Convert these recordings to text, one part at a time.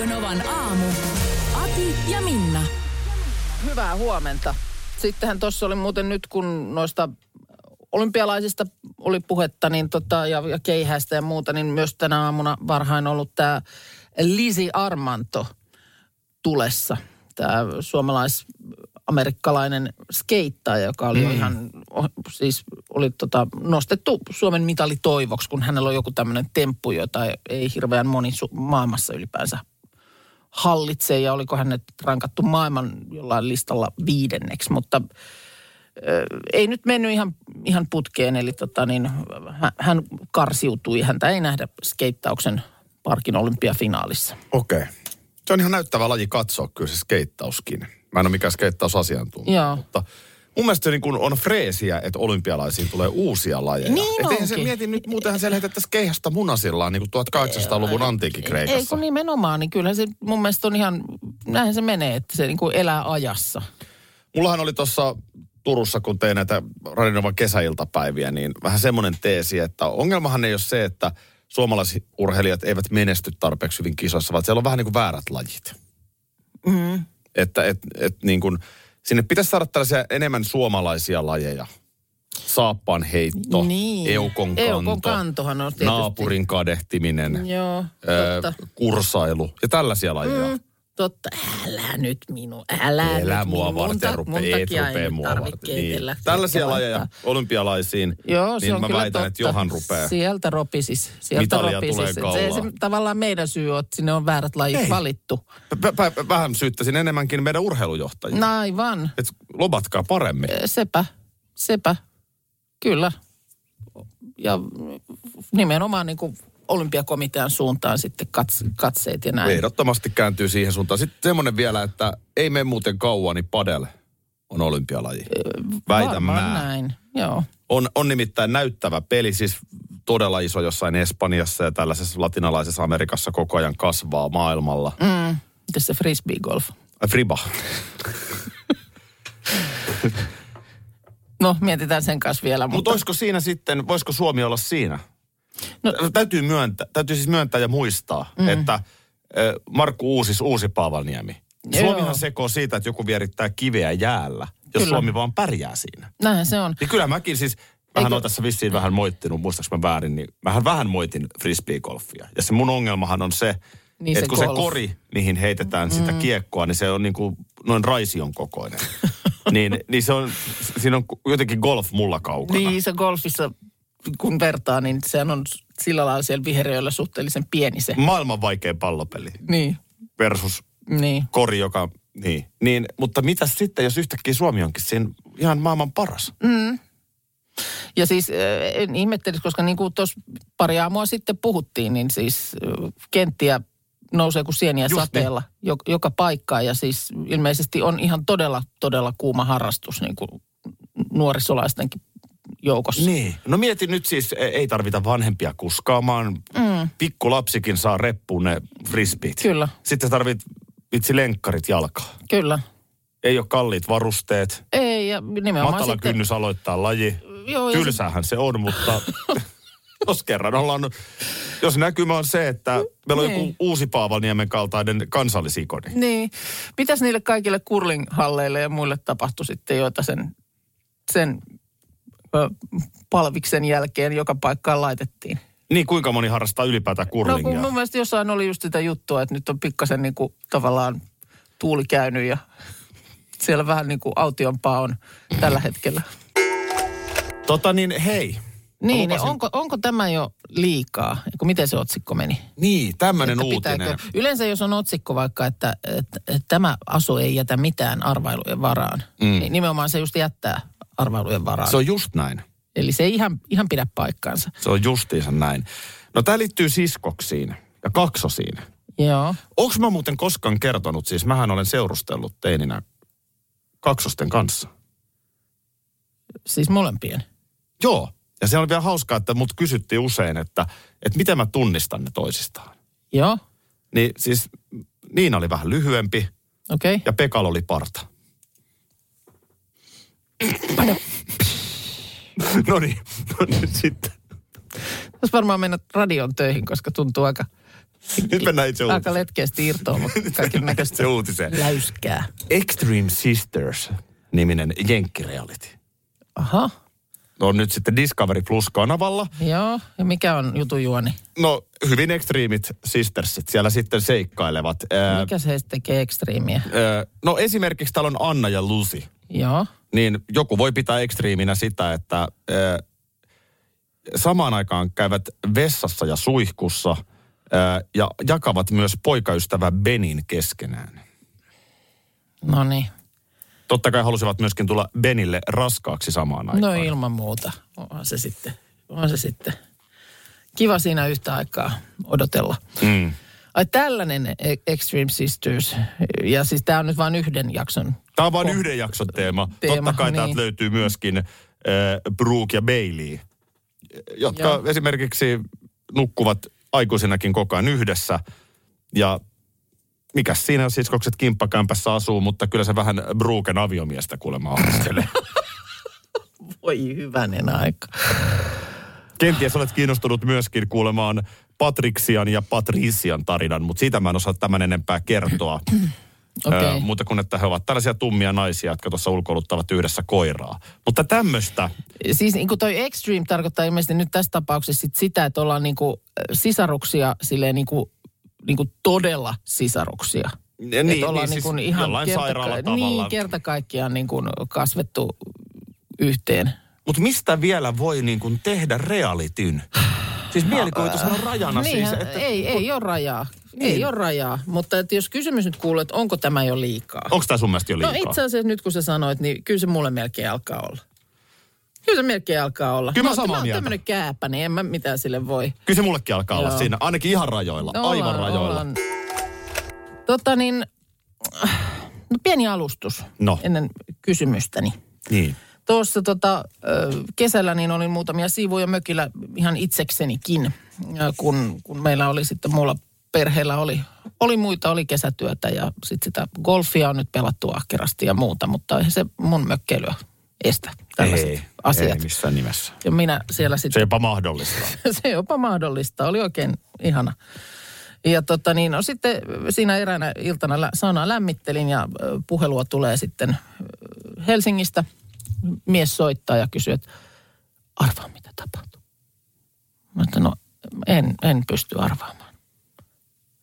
Radio Novan aamu. Ati ja Minna. Hyvää huomenta. Sittenhän tuossa oli muuten nyt, kun noista olympialaisista oli puhetta niin tota, ja, ja keihäistä ja muuta, niin myös tänä aamuna varhain ollut tämä Lisi Armanto tulessa. Tämä suomalais-amerikkalainen skeittaja, joka oli mm. ihan, siis oli tota, nostettu Suomen mitalitoivoksi, kun hänellä on joku tämmöinen temppu, jota ei hirveän moni su- maailmassa ylipäänsä hallitse ja oliko hänet rankattu maailman jollain listalla viidenneksi, mutta ei nyt mennyt ihan, ihan putkeen, eli tota niin, hän, hän karsiutui, häntä ei nähdä skeittauksen parkin olympiafinaalissa. Okei. Okay. Se on ihan näyttävä laji katsoa kyllä se skeittauskin. Mä en ole mikään skeittausasiantuntija, Joo. mutta mun mielestä se niin kuin on freesiä, että olympialaisiin tulee uusia lajeja. Niin Et eihän se mieti nyt, muutenhan se lähetettäisiin keihästä munasillaan niin kuin 1800-luvun antiikin Ei Kreikassa. kun nimenomaan, niin kyllähän se mun mielestä on ihan, näinhän se menee, että se niin kuin elää ajassa. Mullahan oli tuossa Turussa, kun tein näitä Radinovan kesäiltapäiviä, niin vähän semmoinen teesi, että ongelmahan ei ole se, että suomalaisurheilijat eivät menesty tarpeeksi hyvin kisoissa, vaan siellä on vähän niin kuin väärät lajit. Mm. Että et, et niin kuin, sinne pitäisi saada tällaisia enemmän suomalaisia lajeja. Saappaan heitto, Niin. eukon kanto, Eukon kantohan on tietysti. naapurin kadehtiminen, Joo, ö, kursailu ja tällaisia lajeja. Mm, totta. Älä nyt minu, älä, Elä nyt mua minun. varten mun et takia ei rupee nyt mua varten. Niin. Tällaisia Kaikkea lajeja olympialaisiin, Joo, se niin on mä kyllä väitän, totta. että Johan rupeaa. Sieltä ropisis. Sieltä Mitalia ropisis. tulee Se, se, tavallaan meidän syy on, että sinne on väärät lajit Ei. valittu. Vähän syyttäisin enemmänkin meidän urheilujohtajia. No aivan. Et lobatkaa paremmin. Sepä, sepä, kyllä. Ja nimenomaan niin kuin olympiakomitean suuntaan sitten kats, katseet ja näin. Ehdottomasti kääntyy siihen suuntaan. Sitten semmoinen vielä, että ei mene muuten kauan, niin padel on olympialaji. Väitän mä. näin, joo. On, on nimittäin näyttävä peli, siis todella iso jossain Espanjassa ja tällaisessa latinalaisessa Amerikassa koko ajan kasvaa maailmalla. Mm. Se frisbee golf? Ai, Friba. No, mietitään sen kanssa vielä. Mutta Mutta, olisiko siinä sitten, voisiko Suomi olla siinä? No- täytyy, myöntää, täytyy siis myöntää ja muistaa, mm. että Markku Uusis, Uusi Paavalniemi. Suomihan sekoo siitä, että joku vierittää kiveä jäällä, jos Kyllä. Suomi vaan pärjää siinä. näinhän se on. Niin kyllä mäkin siis, vähän Eikö- olen tässä vissiin vähän moittinut, muistaaks mä väärin, niin mähän vähän moitin frisbeegolfia. Ja se mun ongelmahan on se, Niin että se kun golf. se kori, mihin heitetään mm. sitä kiekkoa, niin se on niin kuin noin raision kokoinen. niin, niin se on, siinä on jotenkin golf mulla kaukana. Niin, se golfissa, kun vertaa, niin sehän on sillä lailla siellä vihreöllä suhteellisen pieni se. Maailman vaikein pallopeli Niin, versus niin. kori, joka... Niin, niin mutta mitä sitten, jos yhtäkkiä Suomi onkin siinä ihan maailman paras? Ja siis äh, en ihmettelisi, koska niin kuin tuossa pari aamua sitten puhuttiin, niin siis äh, kenttiä nousee kuin sieniä Just sateella jo, joka paikkaan. Ja siis ilmeisesti on ihan todella, todella kuuma harrastus niin kuin nuorisolaistenkin joukossa. Niin. No mieti nyt siis, e- ei tarvita vanhempia kuskaamaan. Mm. Pikku lapsikin saa reppuun ne frisbeet. Kyllä. Sitten tarvit vitsi lenkkarit jalkaa. Kyllä. Ei ole kalliit varusteet. Ei, ja nimenomaan Matala sitten... kynnys aloittaa laji. Joo, Tylsähän se on, mutta jos kerran ollaan... Jos näkymä on se, että meillä on Niin. joku uusi Paavalniemen kaltainen kansallisikoni. Niin. Mitäs niille kaikille curling-halleille ja muille tapahtui sitten, joita sen, sen palviksen jälkeen joka paikkaan laitettiin? Niin, kuinka moni harrastaa ylipäätään No kurlingia? mun mielestä jossain oli just sitä juttua, että nyt on pikkasen niin kuin tavallaan tuuli käynyt ja siellä vähän niin kuin autiompaa on tällä hetkellä. Tota niin, hei. Niin, niin onko, onko tämä jo liikaa? Eikö, miten se otsikko meni? Niin, tämmöinen uutinen. pitääkö- Yleensä jos on otsikko vaikka, että, että, että tämä asu ei jätä mitään arvailujen varaan, mm. niin nimenomaan se just jättää arvailujen varaan. Se on just näin. Eli se ei ihan, ihan pidä paikkaansa. Se on justiinsa näin. No tämä liittyy siskoksiin ja kaksosiin. Joo. Onko mä muuten koskaan kertonut, siis mähän olen seurustellut teininä kaksosten kanssa. Siis molempien. Joo. Ja se oli vielä hauskaa, että mut kysyttiin usein, että, että miten mä tunnistan ne toisistaan. Joo. Niin siis Niina oli vähän lyhyempi Okei. Okay. ja Pekal oli parta. No niin, no niin sitten. Tässä varmaan mennä radion töihin, koska tuntuu aika, Nyt mennään itse aika uutiseen. letkeästi irtoamaan kaiken näköistä uutiseen. läyskää. Extreme Sisters niminen jenkkireality. Aha. On nyt sitten Discovery Plus-kanavalla. Joo. Ja mikä on jutun juoni? No, hyvin ekstriimit sistersit siellä sitten seikkailevat. Mikä se tekee ekstriimiä? no esimerkiksi täällä on Anna ja Lucy. Joo. Niin joku voi pitää ekstriiminä sitä, että ää, samaan aikaan käyvät vessassa ja suihkussa ää, ja jakavat myös poikaystävä Benin keskenään. No niin. Totta kai halusivat myöskin tulla Benille raskaaksi samaan aikaan. No ilman muuta. Onhan se sitten. Onhan se sitten. Kiva siinä yhtä aikaa odotella. Mm. Ai tällainen E- Extreme Sisters. Ja siis tämä on nyt vain yhden jakson. Tämä on vain yhden jakson teema. Teema, Totta kai niin. täältä löytyy myöskin äh, Brooke ja Bailey, jotka Joo. esimerkiksi nukkuvat aikuisinakin koko ajan yhdessä. Ja mikäs siinä siskokset kimppakämpässä asuu, mutta kyllä se vähän Brooken aviomiestä kuulemma ahdistelee. Voi hyvänen aika. Kenties olet kiinnostunut myöskin kuulemaan Patriksian ja Patrician tarinan, mutta siitä mä en osaa tämän enempää kertoa. Okei. Ö, muuta kuin, että he ovat tällaisia tummia naisia, jotka tuossa ulkoiluttavat yhdessä koiraa. Mutta tämmöistä, Siis niin kuin toi extreme tarkoittaa ilmeisesti nyt tässä tapauksessa sit sitä, että ollaan niin kuin sisaruksia silleen niin kuin, niin kuin todella sisaruksia. niin, Että ollaan niin, niin kuin siis ihan jollain kerta, sairaalla Niin, tavalla. kerta kaikkiaan niin kuin kasvettu yhteen. Mutta mistä vielä voi niin kuin tehdä realityn? Siis mielikuvitushan on rajana niin, siis. Että, ei, ei ole rajaa. Ei Niin. ole rajaa. Mutta että jos kysymys nyt kuuluu, että onko tämä jo liikaa? Onko tämä sun mielestä jo No liikaa? itse asiassa nyt kun sä sanoit, niin kyllä se mulle melkein alkaa olla. Kyllä se melkein alkaa olla. Kyllä mä no, samaa mä oon mieltä. tämmöinen kääppä, niin en mä mitään sille voi. Kyllä se mullekin alkaa olla Joo. siinä, ainakin ihan rajoilla, No, aivan ollaan- rajoilla. ollaan. Tota niin, no pieni alustus No. ennen kysymystäni. Niin. Tuossa tota, kesällä niin olin muutamia siivuja mökillä ihan itseksenikin, kun, kun meillä oli sitten muulla perheellä oli, oli muita, oli kesätyötä ja sitten sitä golfia on nyt pelattu ahkerasti ja muuta, mutta ei se mun mökkeilyä estä tällaiset ei, asiat. ei missään nimessä. Ja minä siellä sitten Se jopa mahdollistaa. se jopa mahdollista. Oli oikein ihana. Ja tota niin, no sitten siinä eräänä iltana saunaa lämmittelin ja puhelua tulee sitten Helsingistä. Mies soittaa ja kysyy, että arvaa mitä tapahtuu. Mä että no en, en pysty arvaamaan.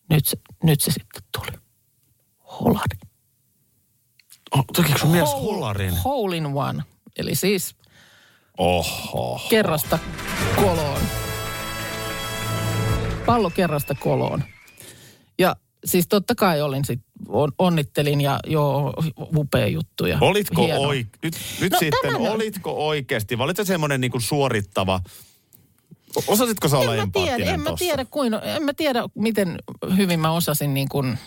Nyt se, nyt se sitten tuli. Holari. Oh, tekikö sun mies holarin? Hole in one. Eli siis Oho. kerrasta koloon. Pallo kerrasta koloon. Ja siis totta kai olin sit, on, onnittelin ja joo, upea juttu. Ja Olitko hieno. oi, nyt, nyt No sitten, tämän- olitko oikeasti, vai olitko semmoinen niin suorittava, osasitko sä olla En mä empaattinen tiedä, en mä tossa? tiedä, kuin, en mä tiedä, miten hyvin mä osasin niin kuin,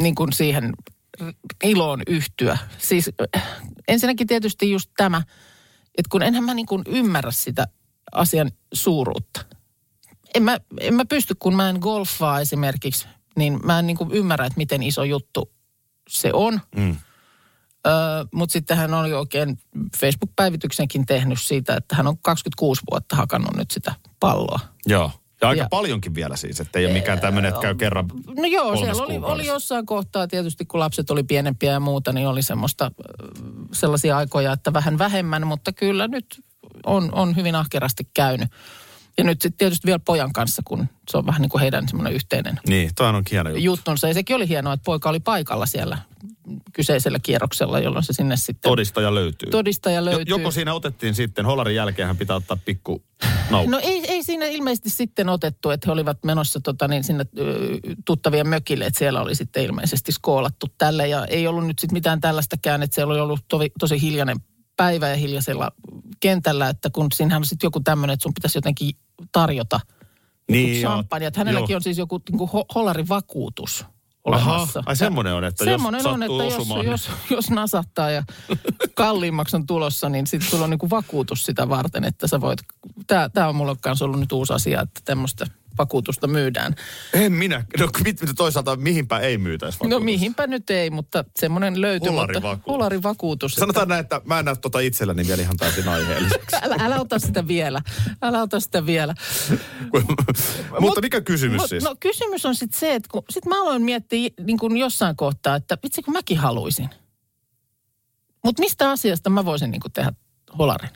niin kuin siihen iloon yhtyä. Siis ensinnäkin tietysti just tämä, että kun enhän mä niin kuin ymmärrä sitä asian suuruutta. En mä, en mä pysty, kun mä en golfaa esimerkiksi, niin mä en niin kuin ymmärrä, että miten iso juttu se on. Mm. Öö, Mutta sitten hän oli oikein Facebook-päivityksenkin tehnyt siitä, että hän on 26 vuotta hakannut nyt sitä palloa. Joo. Ja aika Ja- paljonkin vielä siis, että ei ole mikään tämmöinen, että käy kerran No joo, siellä oli, oli jossain kohtaa tietysti, kun lapset oli pienempiä ja muuta, niin oli semmoista, sellaisia aikoja, että vähän vähemmän, mutta kyllä nyt on, on hyvin ahkerasti käynyt. Ja nyt sitten tietysti vielä pojan kanssa, kun se on vähän niin kuin heidän semmoinen yhteinen Niin, toi on hieno juttu. juttunsa. Ja sekin oli hienoa, että poika oli paikalla siellä kyseisellä kierroksella, jolloin se sinne sitten Todistaja löytyy. todistaja Jo, löytyy. joko siinä otettiin sitten, holarin jälkeen pitää ottaa pikku naukku. No ei, ei siinä ilmeisesti sitten otettu, että he olivat menossa tota, niin sinne tuttavien mökille, että siellä oli sitten ilmeisesti skoolattu tälle. Ja ei ollut nyt sitten mitään tällaistakään, että siellä oli ollut tosi, tosi hiljainen päivä ja hiljaisella kentällä, että kun siinähän on sitten joku tämmöinen, että sun pitäisi jotenkin tarjota Niin, champagne. Hänelläkin Joo. on siis joku niin kuin ho- holarivakuutus Aha, olemassa. ai semmoinen on, että jos semmoinen on, sattuu että jos, osumaan, niin- jos, jos nasahtaa ja kalliimmaksi on tulossa, niin sitten sulla on niin kuin vakuutus sitä varten, että sä voit... Tämä on mulle kanssa ollut nyt uusi asia, että tämmöistä vakuutusta myydään. En minä. No mit, toisaalta mihinpä ei myytäisi No vakuutusta? mihinpä nyt ei, mutta semmoinen löytyy. Holarivakuutus. Mutta holarivakuutus. että- Sanotaan näin, että mä en näe tuota itselläni vielä ihan täysin aiheelliseksi. Älä, älä ota sitä vielä. Älä ota sitä vielä. Mutta mikä kysymys Mut, siis? No kysymys on sitten se, että kun sit mä aloin miettiä niin kuin jossain kohtaa, että vitsi kun mäkin haluaisin. Mutta mistä asiasta mä voisin niin kuin tehdä holarin?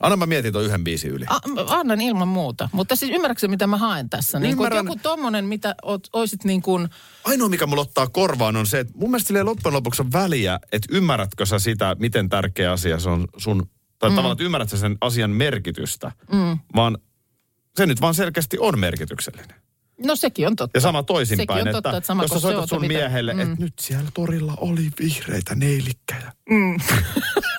Anna mä mietin tuon yhden biisin yli. A, annan ilman muuta. Mutta siis ymmärrätkö mitä mä haen tässä? Niin Ymmärrän. joku tommonen, mitä oot, oisit niin kuin, Ainoa, mikä mulla ottaa korvaan, on se, että mun mielestä silleen loppujen lopuksi on väliä, että ymmärrätkö sä sitä, miten tärkeä asia se on sun, tai mm. tavallaan, että ymmärrätkö sen asian merkitystä, mm. vaan se nyt vaan selkeästi on merkityksellinen. no sekin on totta. Ja sama toisinpäin, Sekin on että, totta, että sama jos sä soitat sun mitä- miehelle, mm. että nyt siellä torilla oli vihreitä neilikkejä. Mm.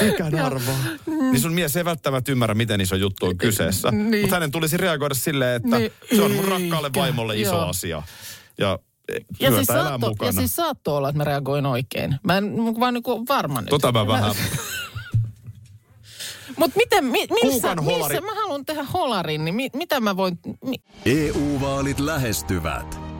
Et ikään arvaa. Niin sun mies ei välttämättä ymmärrä, miten iso juttu on kyseessä. Niin. Mutta hänen tulisi reagoida silleen, että Niin. se on mun rakkaalle Eikä. vaimolle iso Joo. asia. Ja, Ja myötä siis, saatto, mukana. ja siis saattoi olla, että mä reagoin oikein. Mä en vaan niin kuin varma nyt. Tota mä vähän... Mutta miten, mi, missä, missä mä haluan tehdä holarin, niin mi, mitä mä voin... Mi, EU-vaalit E lähestyvät.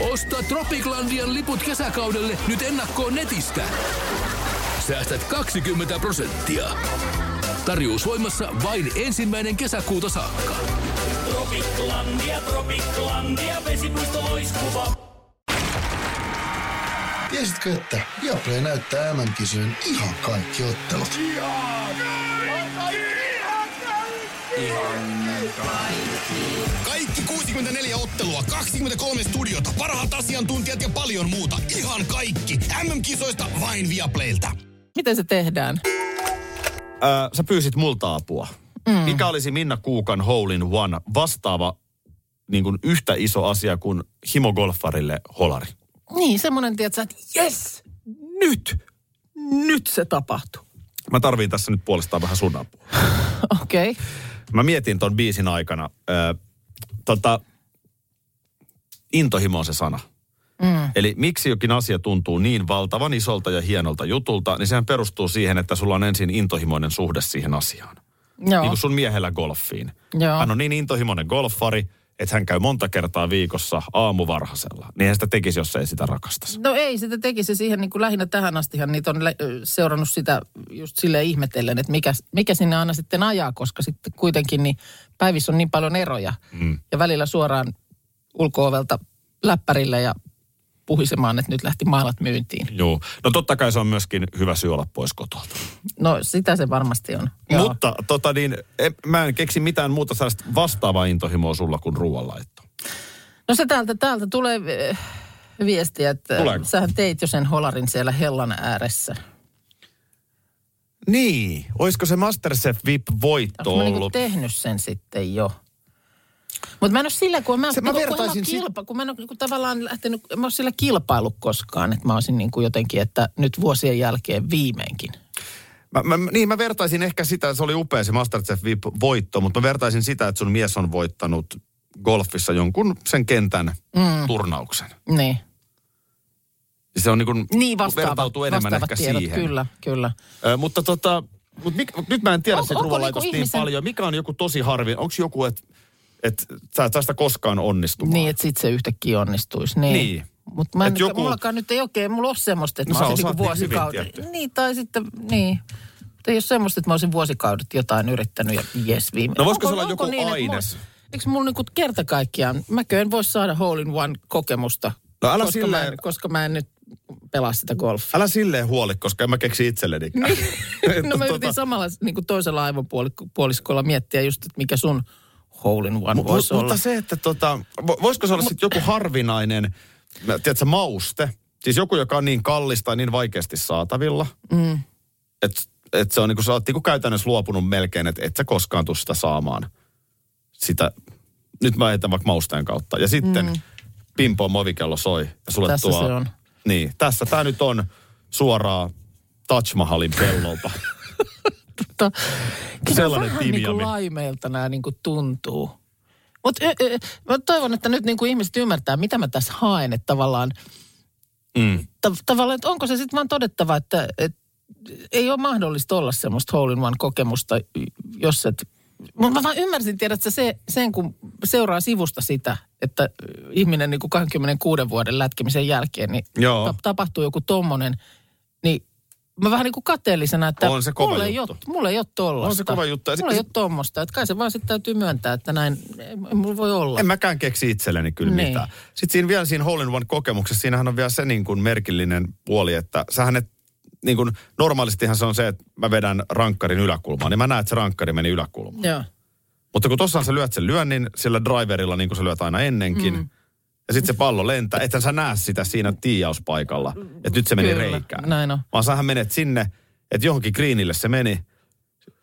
Osta Tropiclandian liput kesäkaudelle nyt ennakkoon netistä. Säästät 20 prosenttia. Tarjous voimassa vain ensimmäinen kesäkuuta saakka. Tiesitkö, että Viaplay näyttää MM-kisojen ihan kaikki ottelut? Kaikki 64 ottelua, 23 studiota, parhaat asiantuntijat ja paljon muuta. Ihan kaikki. MM-kisoista vain Viaplaylta. miten se tehdään? Ää, sä pyysit multa apua. Mm. Mikä olisi Minna Kuukan Hole in One vastaava niin kuin yhtä iso asia kuin himogolfarille holari? Niin, semmoinen, tiedätkö, että yes, nyt, nyt se tapahtuu. Mä tarviin tässä nyt puolestaan vähän sun apua. Okei. Okay. Mä mietin ton biisin aikana. Ää, tota, intohimo on se sana. Mm. Eli miksi jokin asia tuntuu niin valtavan isolta ja hienolta jutulta, niin sehän perustuu siihen, että sulla on ensin intohimoinen suhde siihen asiaan. Joo. Niin kuin sun miehellä golfiin. Joo. Hän on niin intohimoinen golfari, että hän käy monta kertaa viikossa aamuvarhaisella. Niin hän sitä tekisi, jos ei sitä rakastaisi. No ei, sitä tekisi siihen niin kuin lähinnä tähän astihan niitä on seurannut sitä just silleen ihmetellen, että mikä, mikä sinne aina sitten ajaa, koska sitten kuitenkin niin päivissä on niin paljon eroja. Mm. Ja välillä suoraan ulko-ovelta läppärille ja puhisemaan, että nyt lähti maalat myyntiin. Joo. No totta kai se on myöskin hyvä syy olla pois kotolta. No sitä se varmasti on. Joo. Mutta tota niin, en, mä en keksi mitään muuta sellaista vastaavaa intohimoa sulla kuin ruoanlaitto. No se täältä, täältä tulee eh, viestiä, että Tuleeko? sähän teit jo sen holarin siellä hellan ääressä. Niin, olisiko se Masterchef VIP-voitto Onko mä niinku ollut? tehnyt sen sitten jo? Mutta mä en ole sillä, kun mä, Se- mä niinku, kun, vertaisin sit- kilpa, kun mä en ole niinku tavallaan lähtenyt, mä ole sillä kilpailu koskaan, että mä olisin niinku jotenkin, että nyt vuosien jälkeen viimeinkin. Mä, mä, niin, mä vertaisin ehkä sitä, että se oli upea se Masterchef VIP-voitto, mutta mä vertaisin sitä, että sun mies on voittanut golfissa jonkun sen kentän mm. turnauksen. Niin, Se on niin kuin, niin vastaava, vertautuu enemmän vastaavat ehkä tiedot, siihen. kyllä, kyllä. Ö, mutta tota, mut mik, nyt mä en tiedä On- siitä onko ruoanlaitosta niinku niin ihmisen- paljon. Mikä on joku tosi harvi? Onko joku, että et, sä et tästä koskaan onnistumaan? Niin, että sitten se yhtäkkiä onnistuisi. Niin. Niin. Mutta mä en, joku- mullakaan nyt ei oikein, mulla ole semmoista, että No mä olisin niinku niin vuosikaudet. Niin, tai sitten, niin. Mutta ei ole semmoista, että mä olisin vuosikaudet jotain yrittänyt ja jes viime. No voisiko se olla joku että aines? Mulla, eikö mulla niinku kerta kaikkiaan, mäkö en voi saada hole in one kokemusta, No älä koska, mä silleen- en, koska mä en nyt pelaa sitä golfia. Älä silleen huoli, koska en mä keksi itselleni. No mä yritin samalla niin kuin toisella aivopuoliskolla miettiä just, että mikä sun hole in one voisi olla. Mutta se, että tota, vo- voisiko se olla sitten joku harvinainen, tiedätkö, mauste? Siis joku, joka on niin kallista ja niin vaikeasti saatavilla, mm. että et se on niin kuin, sä oot niin kuin käytännössä luopunut melkein, että et sä koskaan tuu sitä saamaan. Sitä, nyt mä etän vaikka mausteen kautta. Ja sitten mm. pimpoon movikello soi. Ja sulle Tässä tuo, se on. Niin, tässä tämä nyt on suoraan Taj Mahalin pellolta. Mutta kyllä Sellainen vähän niin kuin laimeilta nämä niin kuin tuntuu. Mutta mä toivon, että nyt niin kuin ihmiset ymmärtää, mitä mä tässä haen, että tavallaan, Mm. ta- tavallaan että onko se sitten vaan todettava, että, että ei ole mahdollista olla semmoista hole in one kokemusta, jos et... Mutta mä vaan ymmärsin, tiedätkö, se, sen kun seuraa sivusta sitä, että ihminen niin kuin 26 vuoden lätkimisen jälkeen, niin Joo. tapahtuu joku tommonen, niin mä vähän niin kuin kateellisena, että On se kova mulla, ei juttu. ole, mulla ei ole tollasta. On se kova juttu. Ja Mulla ei ole tommosta. Että kai se vaan sitten täytyy myöntää, että näin ei mulla voi olla. En mäkään keksi itselleni kyllä Niin. mitään. Sitten siinä vielä siinä Hole in One kokemuksessa, siinähän on vielä se niin kuin merkillinen puoli, että sähän et, niin kuin normaalistihan se on se, että mä vedän rankkarin yläkulmaan, niin mä näen, että se rankkari meni yläkulmaan. Joo. Mutta kun tossahan sä lyöt sen lyönnin sillä driverilla, niin kuin sä lyöt aina ennenkin, mm. Ja sitten se pallo lentää, ethän sä näe sitä siinä tiijauspaikalla, että nyt se meni Kyllä, reikään. näin on. Vaan sähän menet sinne, että johonkin greenille se meni.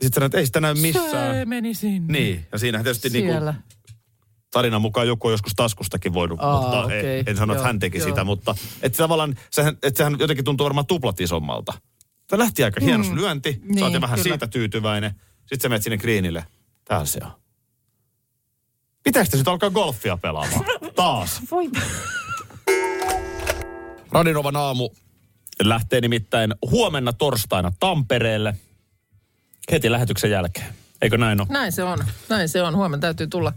Sitten sä näet, että ei sitä näy missään. Se meni sinne. Niin, ja siinä tietysti niin kuin tarinan mukaan joku on joskus taskustakin voinut, Aa, mutta okei. en, en sano, että Joo, hän teki joo. sitä, mutta että tavallaan, sehän, että sehän jotenkin tuntuu varmaan tuplat isommalta. Tämä lähti aika hieno mm. lyönti, niin, sä oot jo vähän kyllä. siitä tyytyväinen. Sitten sä menet sinne greenille, täällä se on. Pitääkö te sitten alkaa golfia pelaamaan? Taas. Voi. Radinovan aamu lähtee nimittäin huomenna torstaina Tampereelle heti lähetyksen jälkeen. Eikö näin ole? Näin se on. Näin se on. Huomenna täytyy tulla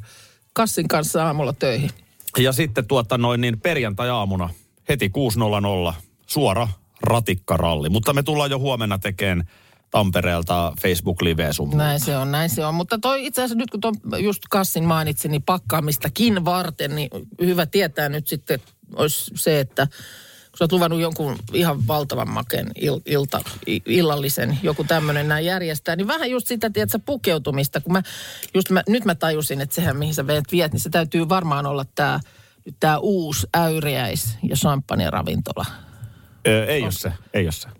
kassin kanssa aamulla töihin. Ja sitten tuota noin niin perjantai-aamuna heti 6.00 suora ratikkaralli. Mutta me tullaan jo huomenna tekemään Tampereelta Facebook-liveä sun Näin se on, näin se on. Mutta toi itse asiassa nyt kun tuon just kassin mainitsin, niin pakkaamistakin varten, niin hyvä tietää nyt sitten olisi se, että kun sä oot luvannut jonkun ihan valtavan maken il, ilta, illallisen, joku tämmöinen näin järjestää, niin vähän just sitä, tiedätkö, pukeutumista, kun mä, just mä, nyt mä tajusin, että sehän mihin sä veet viet, niin se täytyy varmaan olla tämä tämä uusi äyriäis- ja champagne-ravintola. Öö, ei ole se, ei ole se.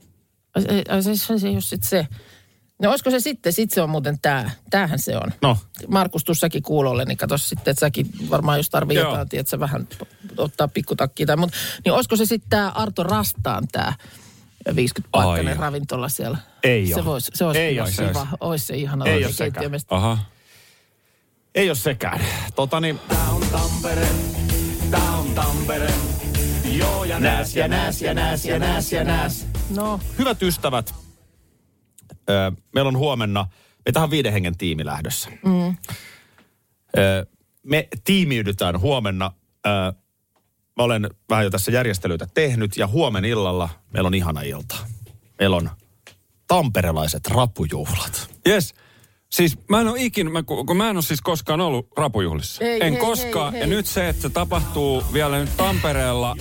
Ai, se, se, se ei ole sitten se. No olisiko se sitten? Sitten se on muuten tämä. Tämähän se on. No, Markus, tuu säkin kuulolle, niin katso sitten, että säkin varmaan jos tarvii Joo. jotain, tiedätkö, vähän ottaa pikkutakkia tai mutta niin olisiko se sitten tämä Arto Rastaan tämä 50 paikkainen Ai. ravintola siellä? Ei se oo. Vois, se olisi Ei oo se. kiva. Olisi se ihana. Ei oo sekään. Aha. ei ole sekään. Tota niin, Nääs ja nääs ja nääs ja nääs ja nääs. No, hyvät ystävät, öö, meillä on huomenna, me tähän viiden hengen tiimi lähdössä. Mm. Öö, me tiimiydytään huomenna. Öö, mä olen vähän jo tässä järjestelyitä tehnyt ja huomen illalla meillä on ihana ilta. Meillä on tamperelaiset rapujuhlat. Yes. Siis mä en ole ikin, mä, kun mä en ole siis koskaan ollut rapujuhlissa. Ei, en hei, koskaan. hei, ja hei. nyt se, että se tapahtuu vielä nyt Tampereella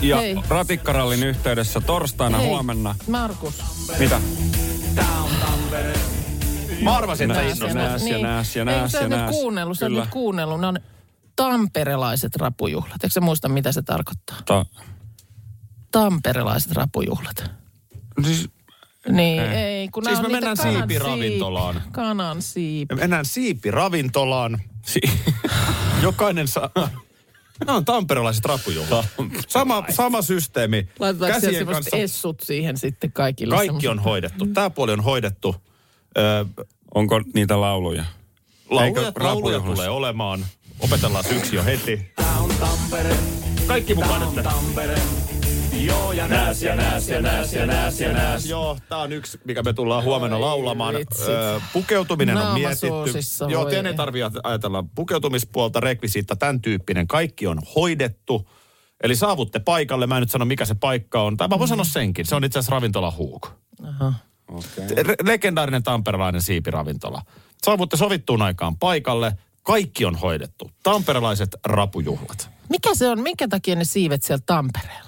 ja Hei. ratikkarallin yhteydessä torstaina hei, huomenna. Markus. Mitä? Mä arvasin, että Nääs, innostunut. nääs ja nääs ja Ei, nääs sä ja oot nyt nääs. kuunnellut, sä nyt kuunnellut. Ne on tamperelaiset rapujuhlat. Eikö sä muista, mitä se tarkoittaa? Ta- Tamperelaiset rapujuhlat. siis, Niin, Ei. ei. kun Siis me mennään kanan siipiravintolaan. siip- Kanan siipi. Me mennään siipiravintolaan. si- Jokainen saa... Nämä on tamperelaiset rapujuhlat. Sama, sama systeemi. Laitetaanko siellä Käsien semmoiset kanssa. essut siihen sitten kaikille? Kaikki semmoset- on hoidettu. Tämä puoli on hoidettu. Öö, onko niitä lauluja? lauluja, lauluja tulee olemaan. Opetellaan syksy jo heti. Kaikki mukaan nyt. Nääs ja nääs ja nääs ja nääs ja nääs. Joo, tää on yksi, mikä me tullaan huomenna laulamaan. Öö, pukeutuminen on Naama mietitty. soosissa, Joo, teidän ei tarvitse ajatella pukeutumispuolta, rekvisiitta, tämän tyyppinen. Kaikki on hoidettu. Eli saavutte paikalle, mä en nyt sano mikä se paikka on. Tai mä voin sanoa senkin, se on itse asiassa ravintola Huuk. Aha. Re- legendaarinen tamperelainen siipiravintola. Saavutte sovittuun aikaan paikalle. Kaikki on hoidettu. Tamperelaiset rapujuhlat. Mikä se on? Minkä takia ne siivet siellä Tampereella?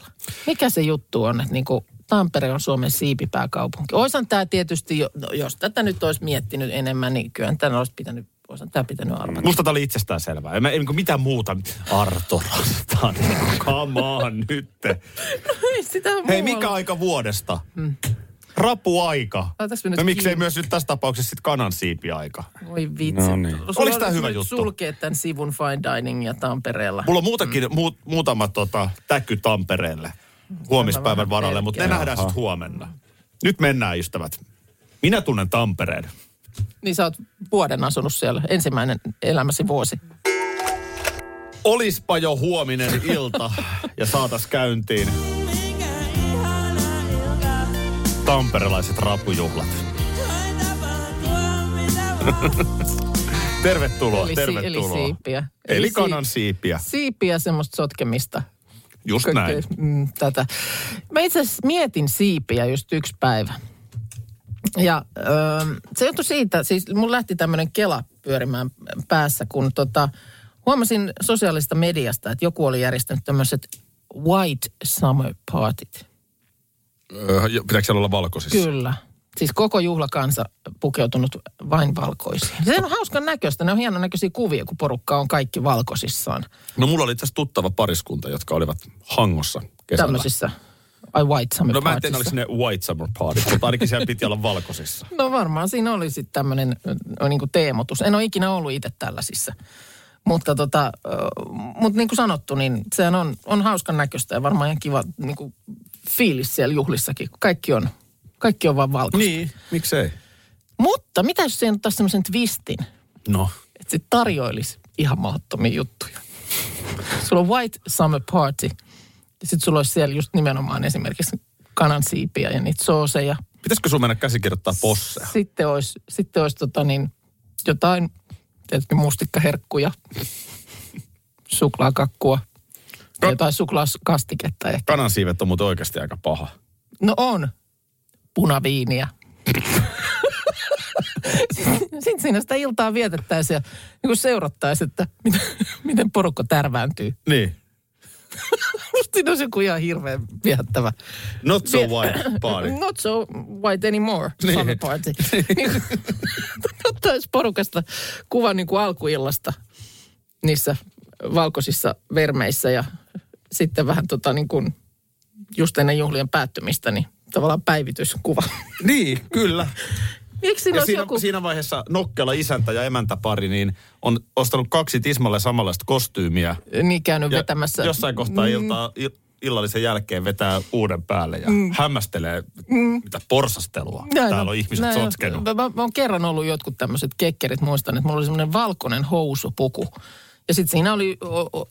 Mikä se juttu on, että niinku Tampere on Suomen siipipääkaupunki. Oisan tämä tietysti, jo, no, jos tätä nyt olisi miettinyt enemmän, niin kyllä tämä olisi pitänyt, oisan tämä pitänyt arvata. Musta tämä oli itsestään selvää. En, mä, en niin mitään muuta. Arto Rastan. Come on nyt. Ei sitä Hei, muualla. mikä aika vuodesta? Rapuaika. Nyt No miksei kiinni? myös nyt tässä tapauksessa sitten kanansiipiaika. Voi vitsi. No niin. Tää olisi hyvä juttu? sulkea tämän sivun Fine Dining ja Tampereella. Mulla on muutakin, mm. mu, muutama tota, täky Tampereelle huomispäivän varalle, mutta ne nähdään sitten huomenna. Nyt mennään, ystävät. Minä tunnen Tampereen. Niin sä oot vuoden asunut siellä, ensimmäinen elämäsi vuosi. Olispa jo huominen ilta ja saatas käyntiin tamperelaiset rapujuhlat. tervetuloa, Eli, si- eli tervetuloa. siipiä. Eli si- kanan siipiä. Siipiä semmoista sotkemista. Just näin. Mm, tätä. Mä itse asiassa mietin siipiä just yksi päivä. Ja öö, se johtui siitä, siis mun lähti tämmöinen kela pyörimään päässä, kun tota, huomasin sosiaalista mediasta, että joku oli järjestänyt tämmöiset white summer partit. Öö, pitääkö siellä olla valkoisissa? Kyllä. Siis koko juhlakansa pukeutunut vain valkoisiin. Se on hauskan näköistä. Ne on hienon näköisiä kuvia, kun porukka on kaikki valkoisissaan. No mulla oli itse tuttava pariskunta, jotka olivat Hangossa kesällä. Tämmöisissä. Ai white summer No mä en tiedä, oliko ne White Summer Party, mutta ainakin siellä piti olla valkoisissa. No varmaan siinä oli sitten tämmöinen niin teemotus. En ole ikinä ollut itse tällaisissa. Mutta tota, mut niin kuin sanottu, niin sehän on, on hauskan näköistä ja varmaan ihan kiva niin kuin fiilis siellä juhlissakin, kun kaikki on, kaikki on vaan valkoista. Niin, miksei? Mutta mitä jos siihen ottaisi semmoisen twistin, No. että se tarjoilisi ihan mahdottomia juttuja. Sulla on white summer party ja sitten sulla olisi siellä just nimenomaan esimerkiksi kanansiipiä ja niitä sooseja. Pitäisikö sun mennä käsikirjoittaa posseja? Sitten olisi, sitten olisi tota niin, jotain, tietysti mustikkaherkkuja, suklaakakkua, No. jotain suklaakastiketta ehkä. Kanansiivet on muuten oikeasti aika paha. No on. Punaviiniä. Sitten siinä sitä iltaa vietettäisiin ja niin seurattaisiin, että miten, miten porukka tärvääntyy. Niin. Musta siinä olisi joku ihan hirveän viehättävä. Not so white party. Not so white anymore, Niin. summer party. Niin. Ottaisi porukasta kuvan niin kuin alkuillasta niissä valkoisissa vermeissä ja sitten vähän tota niin kuin just ennen juhlien päättymistä, niin tavallaan päivityskuva. Niin, kyllä. Miksi siinä Ja siinä, joku... siinä vaiheessa nokkela isäntä ja emäntäpari niin on ostanut kaksi tismalle samanlaista kostyymiä. Niin käynyt Ja vetämässä. jossain kohtaa iltaa, il- illallisen jälkeen vetää uuden päälle ja mm. hämmästelee, mm. mitä porsastelua Näin täällä on ihmiset näin sotkenut. Mä, mä, mä oon kerran ollut jotkut tämmöiset kekkerit, muistan, että mulla oli semmoinen valkoinen housupuku. Ja sitten siinä oli o, o,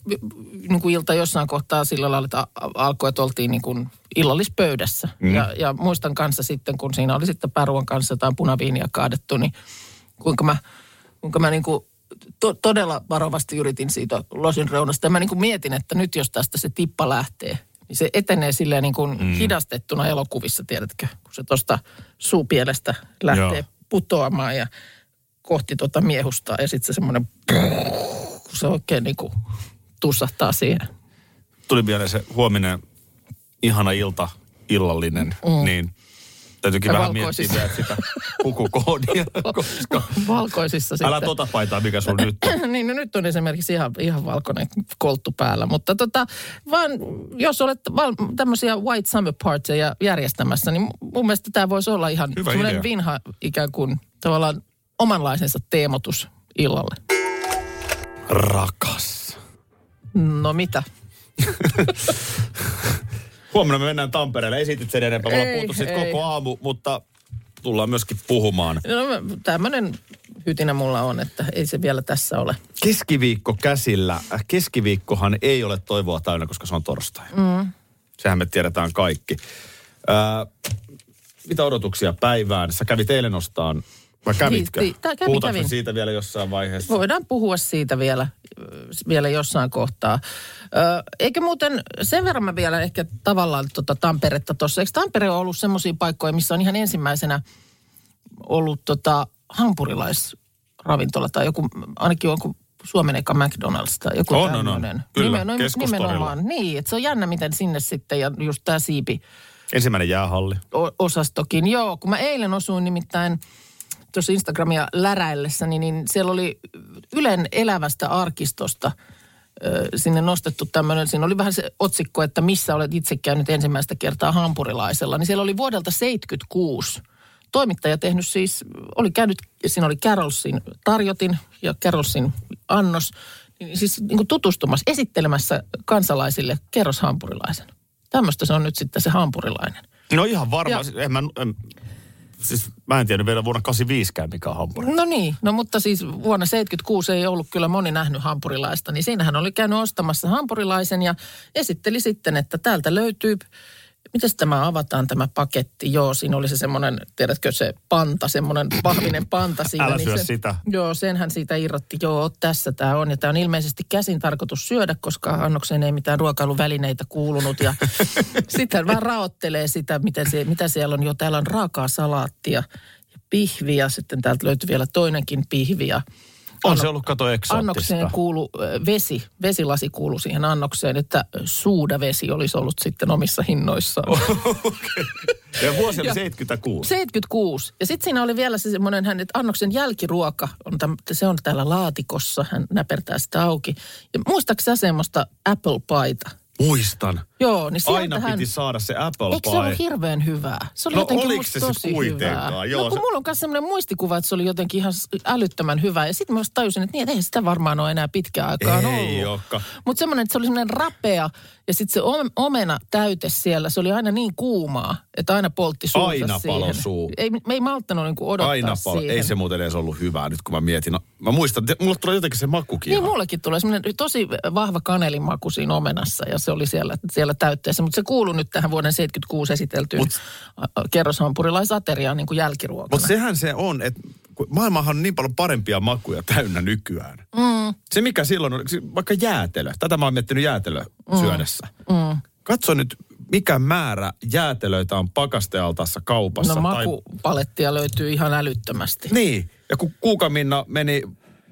niin kuin ilta jossain kohtaa sillä lailla, että alkoi, että oltiin niin kuin illallispöydässä. Mm. Ja, ja muistan kanssa sitten, kun siinä oli sitten päruan kanssa jotain punaviiniä kaadettu, niin kuinka mä, kuinka mä niin kuin to, todella varovasti yritin siitä losin reunasta. Ja mä niin kuin mietin, että nyt jos tästä se tippa lähtee, niin se etenee silleen niin kuin mm. hidastettuna elokuvissa, tiedätkö? Kun se tuosta suupielestä lähtee Joo. Putoamaan ja kohti tuota miehusta. Ja sitten se semmoinen, kun se oikein niin kuin tussahtaa siihen. Tuli mieleen se huominen ihana ilta, illallinen, mm. niin täytyykin Ja vähän miettiä vielä sitä pukukoodia, koska... Valkoisissa Älä sitten. tota paitaa, mikä sun nyt on. niin, no nyt on esimerkiksi ihan, ihan valkoinen kolttu päällä. Mutta tota, vaan jos olet val, tämmöisiä white summer partyja järjestämässä, niin mun mielestä tämä voisi olla ihan Hyvä semmoinen idea. vinha ikään kuin tavallaan omanlaisensa teemotus illalle. Rakas. No mitä? Huomenna me mennään Tampereelle. Esitit sen enempää. Me ollaan puhuttu siitä koko aamu, mutta tullaan myöskin puhumaan. No, tämmöinen hytinä mulla on, että ei se vielä tässä ole. Keskiviikko käsillä. Keskiviikkohan ei ole toivoa täynnä, koska se on torstai. Mm. Sehän me tiedetään kaikki. Ää, mitä odotuksia päivään? Sä kävit eilen ostaan, vai kävitkö? Siis, tää kävin, Puhutaanko kävin. siitä vielä jossain vaiheessa? Voidaan puhua siitä vielä, vielä jossain kohtaa. Ö, eikä muuten, sen verran mä vielä ehkä tavallaan tota Tamperetta tuossa. Eikö Tampere ole ollut semmoisia paikkoja, missä on ihan ensimmäisenä ollut tota hampurilaisravintola tai joku, ainakin joku Suomen eka McDonald's tai joku On, on, on. tämmöinen. Kyllä, Nimen- keskustorilla. nimenomaan. Niin, että se on jännä, miten sinne sitten, ja just tämä siipi Ensimmäinen jäähalli. o- osastokin. Joo, kun mä eilen osuin nimittäin tuossa Instagramia läräillessäni, niin siellä oli Ylen elävästä arkistosta sinne nostettu tämmöinen, siinä oli vähän se otsikko, että missä olet itse käynyt ensimmäistä kertaa hampurilaisella. Niin siellä oli vuodelta 76 toimittaja tehnyt siis, oli käynyt, siinä oli Carolsin tarjotin ja Carolsin annos, niin siis niin kuin tutustumassa, esittelemässä kansalaisille kerroshampurilaisen. Tämmöistä se on nyt sitten se hampurilainen. No ihan varmaan. En mä, en, siis mä en tiedä vielä vuonna 85 mikä on hampuri. No niin, no mutta siis vuonna 76 ei ollut kyllä moni nähnyt hampurilaista, niin siinähän oli käynyt ostamassa hampurilaisen ja esitteli sitten, että täältä löytyy, miten tämä avataan tämä paketti? Joo, siinä oli se semmoinen, tiedätkö se panta, semmoinen pahvinen panta siinä. Älä niin syö se, sitä. Joo, senhän siitä irrotti. Joo, tässä tämä on. Ja tämä on ilmeisesti käsin tarkoitus syödä, koska annokseen ei mitään ruokailuvälineitä kuulunut. Ja sitten vaan raottelee sitä, miten se, mitä siellä on. Jo täällä on raakaa salaattia ja pihviä. Sitten täältä löytyy vielä toinenkin pihvi. On se ollut kato eksoottista. Annokseen kuulu vesi, vesilasi kuulu siihen annokseen, että suudavesi olisi ollut sitten omissa hinnoissaan. Ja vuosi oli Ja- 76. 76. Ja sitten siinä oli vielä se semmoinen, hän, että annoksen jälkiruoka, on täm, se on täällä laatikossa, hän näpertää sitä auki. Ja muistaaksä sä semmoista apple paita? Muistan. Joo, niin Aina hän... piti saada se apple Eikö se ollut hirveän hyvää? Se oli No musta se sit tosi kuitenkaan? hyvää. Joo, no kun se- mulla on myös semmoinen muistikuva, että se oli jotenkin ihan älyttömän hyvää. Ja sitten mä tajusin, että niin, että eihän sitä varmaan ole enää pitkään aikaan Ei ollut. Mutta semmoinen, että se oli semmoinen rapea ja sitten se om- omena täyte siellä, se oli aina niin kuumaa, että aina poltti suunsa Aina siihen. palo suu. Ei, me ei malttanut niinku odottaa Aina siihen. Ei se muuten edes ollut hyvää nyt kun mä mietin. No, mä muistan, te- mulle tulee jotenkin se makukin. Niin mullekin tulee semmoinen tosi vahva kanelimaku siinä omenassa ja se oli siellä, siellä täytteessä. Mutta se kuuluu nyt tähän vuoden 76 esiteltyyn Mut- kerroshampurilaisateriaan niin kuin jälkiruokana. Mutta sehän se on, että maailmahan on niin paljon parempia makuja täynnä nykyään. Mm. Se mikä silloin on, vaikka jäätelö. Tätä mä oon miettinyt jäätelö mm. syödessä. Mm. Katso nyt, mikä määrä jäätelöitä on pakastealtaassa kaupassa. No tai- makupalettia löytyy ihan älyttömästi. Niin, ja kun Kuukaminna meni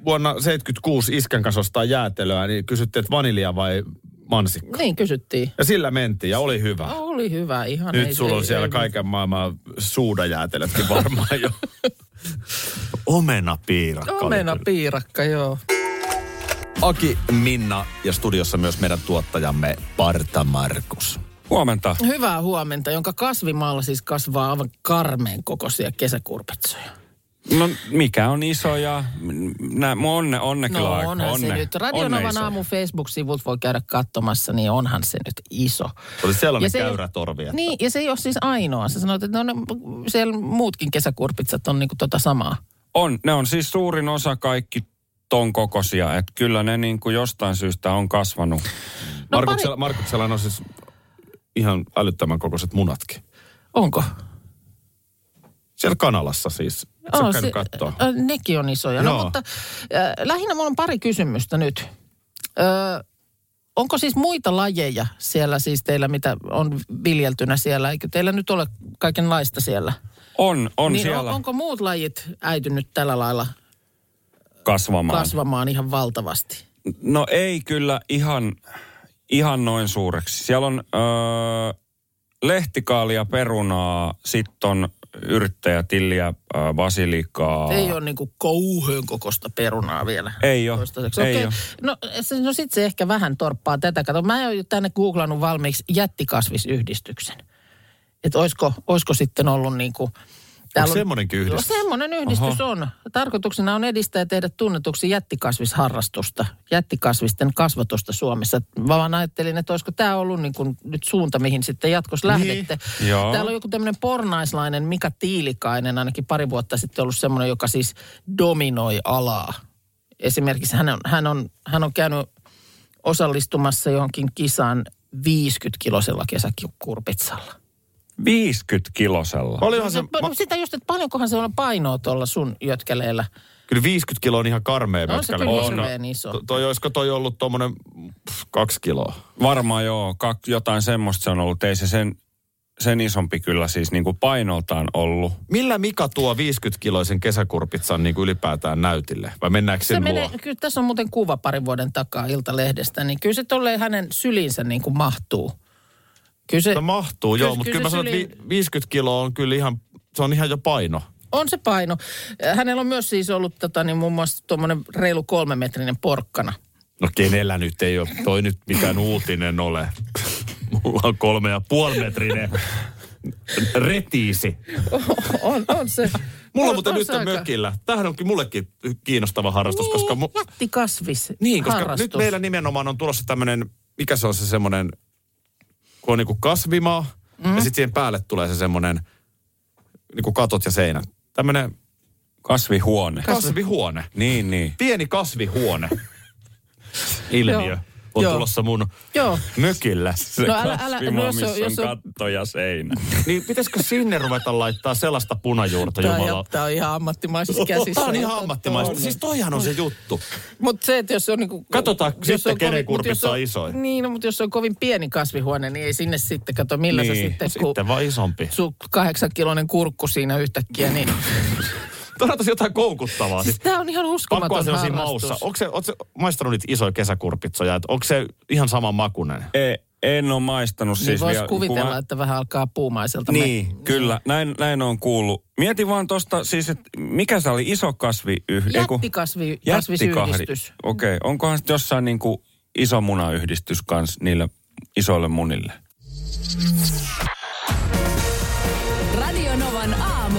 vuonna 76 iskän kanssa ostaa jäätelöä, niin kysyttiin, että vanilja vai mansikka. Niin kysyttiin. Ja sillä mentiin ja oli hyvä. Oli hyvä ihan. Nyt ei- sulla on ei- siellä ei- kaiken maailman suudajäätelötkin varmaan jo. Omena piirakka. oli Omena kyllä. piirakka, joo. Aki, Minna ja studiossa myös meidän tuottajamme Parta Markus. Huomenta. Hyvää huomenta, jonka kasvimaalla siis kasvaa aivan karmeen kokoisia kesäkurpitsoja. No mikä on iso ja nä, onne, onne No kyllä aika- onhan onne, se nyt. onne Radionovan iso. aamun Facebook-sivut voi käydä katsomassa, niin onhan se nyt iso. Oli sellainen Ja se ei käyrä ole- torvi. Että... Niin, ja se ei ole siis ainoa. Sä sanoit, että no, ne, siellä muutkin kesäkurpitsat on niinku tota samaa. On, ne on siis suurin osa kaikki ton kokoisia, että kyllä ne niin kuin jostain syystä on kasvanut. No Markuksella, pari- Markuksella on siis ihan älyttömän kokoiset munatkin. Onko? Siellä kanalassa siis. Se on käynyt katsoa. nekin on isoja. No, Joo. mutta äh, lähinnä mulla on pari kysymystä nyt. Ö, onko siis muita lajeja siellä siis teillä, mitä on viljeltynä siellä? Eikö teillä nyt ole kaikenlaista siellä? On, on niin siellä on, onko muut lajit äitynyt tällä lailla kasvamaan. kasvamaan ihan valtavasti? No ei kyllä ihan, ihan noin suureksi. Siellä on öö, lehtikaalia, perunaa, sitten on yrttejätilliä, öö, basilikaa. Ei ole niinku kauhean kokosta perunaa vielä. Ei ole, toistaiseksi. ei Okei. ole. No, se, no sit se ehkä vähän torppaa tätä. Kato, mä oon tänne googlannut valmiiksi jättikasvisyhdistyksen. Että oisko, oisko sitten ollut niinku... täällä on- semmonenkin yhdistys? No semmoinen yhdistys on. Tarkoituksena on edistää ja tehdä tunnetuksi jättikasvisharrastusta, jättikasvisten kasvatusta Suomessa. Mä vaan ajattelin, että olisiko tämä ollut niin kuin nyt suunta, mihin sitten jatkossa lähdette. Joo. Täällä on joku tämmöinen pornaislainen Mika Tiilikainen, ainakin pari vuotta sitten ollut semmoinen, joka siis dominoi alaa. Esimerkiksi hän on, hän on, hän on käynyt osallistumassa johonkin kisaan 50-kilosella kesäkurpitsalla. 50 kilosella. Olihan se, Se, ma, sitä just, että paljonkohan se on painoa tuolla sun jötkeleellä. kyllä 50 kiloa on ihan karmea No, on se kyllä hirveän iso. to- Toi, olisiko toi ollut tuommoinen kaksi kiloa? Varmaan joo, kak, jotain semmoista se on ollut. Ei se sen sen isompi kyllä siis niin kuin painoltaan ollut. Millä Mika tuo 50-kiloisen kesäkurpitsan niin kuin ylipäätään näytille? Vai mennäänkö sen Se luo? menee, kyllä tässä on muuten kuva parin vuoden takaa Iltalehdestä, niin kyllä se tolleen hänen syliinsä niin kuin mahtuu. Kyllä se, Se mahtuu, joo, Kyllä- mutta kyllä kyllä mä sanon, että syliin- vi- 50 kiloa on kyllä ihan, se on ihan jo paino. on se paino. Hänellä on myös siis ollut tota, niin muun muassa tuommoinen reilu kolmemetrinen porkkana. No kenellä nyt ei ole toi nyt mikään uutinen ole. Mulla on kolme ja puoli metrinen retiisi. on, on se. Mulla on on, muuten nyt aika- mökillä. Tämähän onkin mullekin kiinnostava harrastus, koska... Mu- Jättikasvis niin, koska harrastus. nyt meillä nimenomaan on tulossa tämmöinen, mikä se on se semmoinen, kun on niinku kasvimaa, mm. ja sitten siihen päälle tulee se semmoinen, niinku katot ja seinät. Tämmöinen Kasvihuone. kasvihuone. Niin, niin. Pieni kasvihuone. Ilmiö Joo. On Joo. tulossa mun Joo. mökillä. Se No älä- älä- no jos on- missä jos on on- katto ja seinä. Niin pitäisikö sinne ruveta laittaa sellaista punajuurta, Tämä, jumala? tämä on ihan ammattimaisissa käsissä. Tämä on ihan ammattimaista. Siis toihan on se juttu. Mutta se, että jos on niinku... Katsotaan jos sitten, on kenen kovin- mut kurpissa jos on isoin. Niin, no, mutta jos on kovin pieni kasvihuone, niin ei sinne sitten kato, millä niin, Niin, sä sitten, Sitten vaan isompi. sun kahdeksan kiloinen kurkku siinä yhtäkkiä, niin... Tosi jotain koukuttavaa. siis tämä on ihan pakkoa uskomaton se on siinä maussa. Onko se, se maistanut niitä isoja kesäkurpitsoja? Onko se ihan saman makunen? E, en ole maistanut Niin siis voisi vielä. kuvitella, kun mä- että vähän alkaa puumaiselta. Niin, me- kyllä. Näin, näin on kuullut. Mieti vaan tuosta siis, että mikä se oli iso kasvi... Jättikasvi, kasvisyhdistys. Okei, okay. onkohan sitten jossain niin kuin iso munayhdistys kanssa niille isoille munille? Radio Novan aamu.